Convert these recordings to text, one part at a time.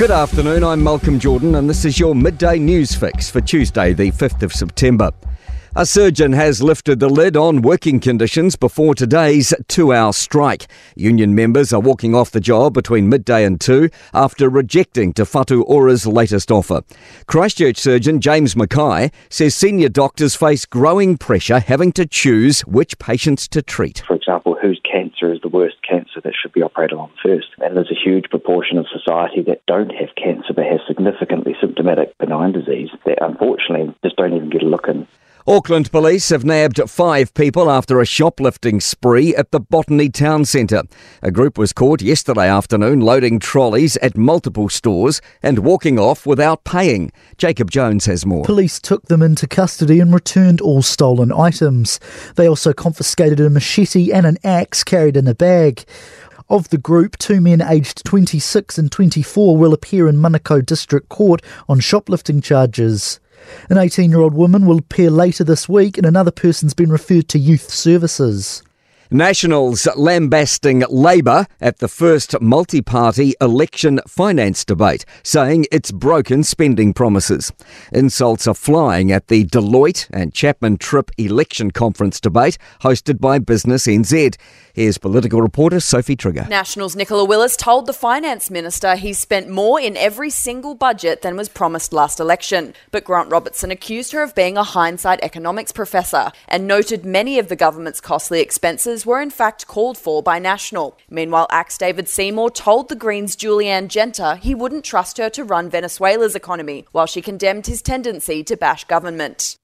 Good afternoon, I'm Malcolm Jordan, and this is your midday news fix for Tuesday, the 5th of September. A surgeon has lifted the lid on working conditions before today's two hour strike. Union members are walking off the job between midday and two after rejecting Te Whatu Ora's latest offer. Christchurch surgeon James Mackay says senior doctors face growing pressure having to choose which patients to treat. For example, whose cancer is the worst cancer that should be operated on first? And there's a huge proportion of society that don't have cancer but has significantly symptomatic benign disease that unfortunately just don't even get a look in. Auckland police have nabbed five people after a shoplifting spree at the Botany Town Centre. A group was caught yesterday afternoon loading trolleys at multiple stores and walking off without paying. Jacob Jones has more. Police took them into custody and returned all stolen items. They also confiscated a machete and an axe carried in a bag. Of the group, two men aged 26 and 24 will appear in Manukau District Court on shoplifting charges. An 18 year old woman will appear later this week, and another person's been referred to youth services. Nationals lambasting Labour at the first multi party election finance debate, saying it's broken spending promises. Insults are flying at the Deloitte and Chapman Tripp election conference debate hosted by Business NZ. Here's political reporter Sophie Trigger. Nationals Nicola Willis told the finance minister he spent more in every single budget than was promised last election. But Grant Robertson accused her of being a hindsight economics professor and noted many of the government's costly expenses were in fact called for by National. Meanwhile, ACT's David Seymour told the Greens' Julie Anne Genter he wouldn't trust her to run Venezuela's economy, while she condemned his tendency to bash government.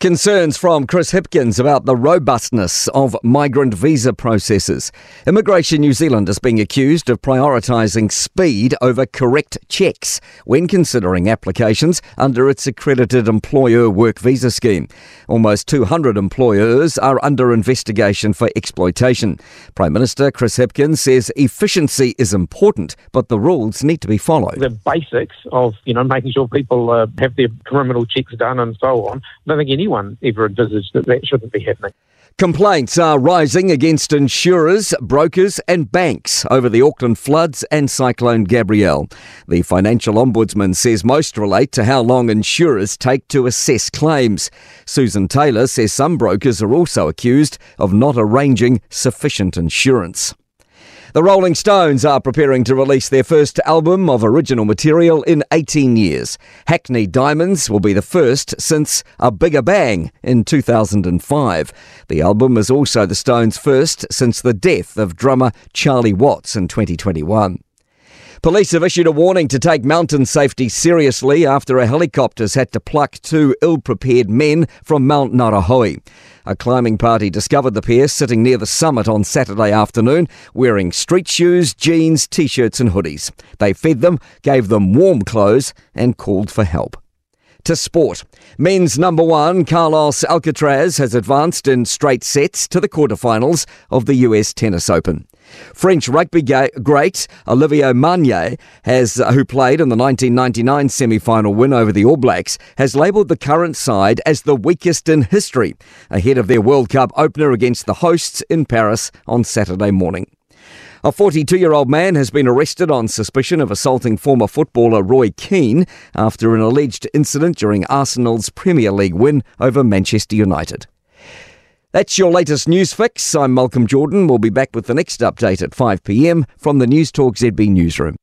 Concerns from Chris Hipkins about the robustness of migrant visa processes. Immigration New Zealand is being accused of prioritising speed over correct checks when considering applications under its accredited employer work visa scheme. Almost 200 employers are under investigation for exploitation. Prime Minister Chris Hipkins says efficiency is important, but the rules need to be followed. The basics of you know making sure people uh, have their criminal checks done and so on. I don't think any anyone ever envisaged that that shouldn't be happening. Complaints are rising against insurers, brokers, and banks over the Auckland floods and Cyclone Gabrielle. The Financial Ombudsman says most relate to how long insurers take to assess claims. Susan Taylor says some brokers are also accused of not arranging sufficient insurance. The Rolling Stones are preparing to release their first album of original material in 18 years. Hackney Diamonds will be the first since A Bigger Bang in 2005. The album is also the Stones' first since the death of drummer Charlie Watts in 2021. Police have issued a warning to take mountain safety seriously after a helicopter's had to pluck two ill prepared men from Mount Ngauruhoe. A climbing party discovered the pair sitting near the summit on Saturday afternoon, wearing street shoes, jeans, t shirts, and hoodies. They fed them, gave them warm clothes, and called for help to sport. Men's number one, Carlos Alcaraz, has advanced in straight sets to the quarterfinals of the US Tennis Open. French rugby great Olivier Magne, has, uh, who played in the 1999 semi-final win over the All Blacks, has labelled the current side as the weakest in history, ahead of their World Cup opener against the hosts in Paris on Saturday morning. A 42 year old man has been arrested on suspicion of assaulting former footballer Roy Keane after an alleged incident during Arsenal's Premier League win over Manchester United. That's your latest news fix. I'm Malcolm Jordan. We'll be back with the next update at 5 pm from the Newstalk ZB newsroom.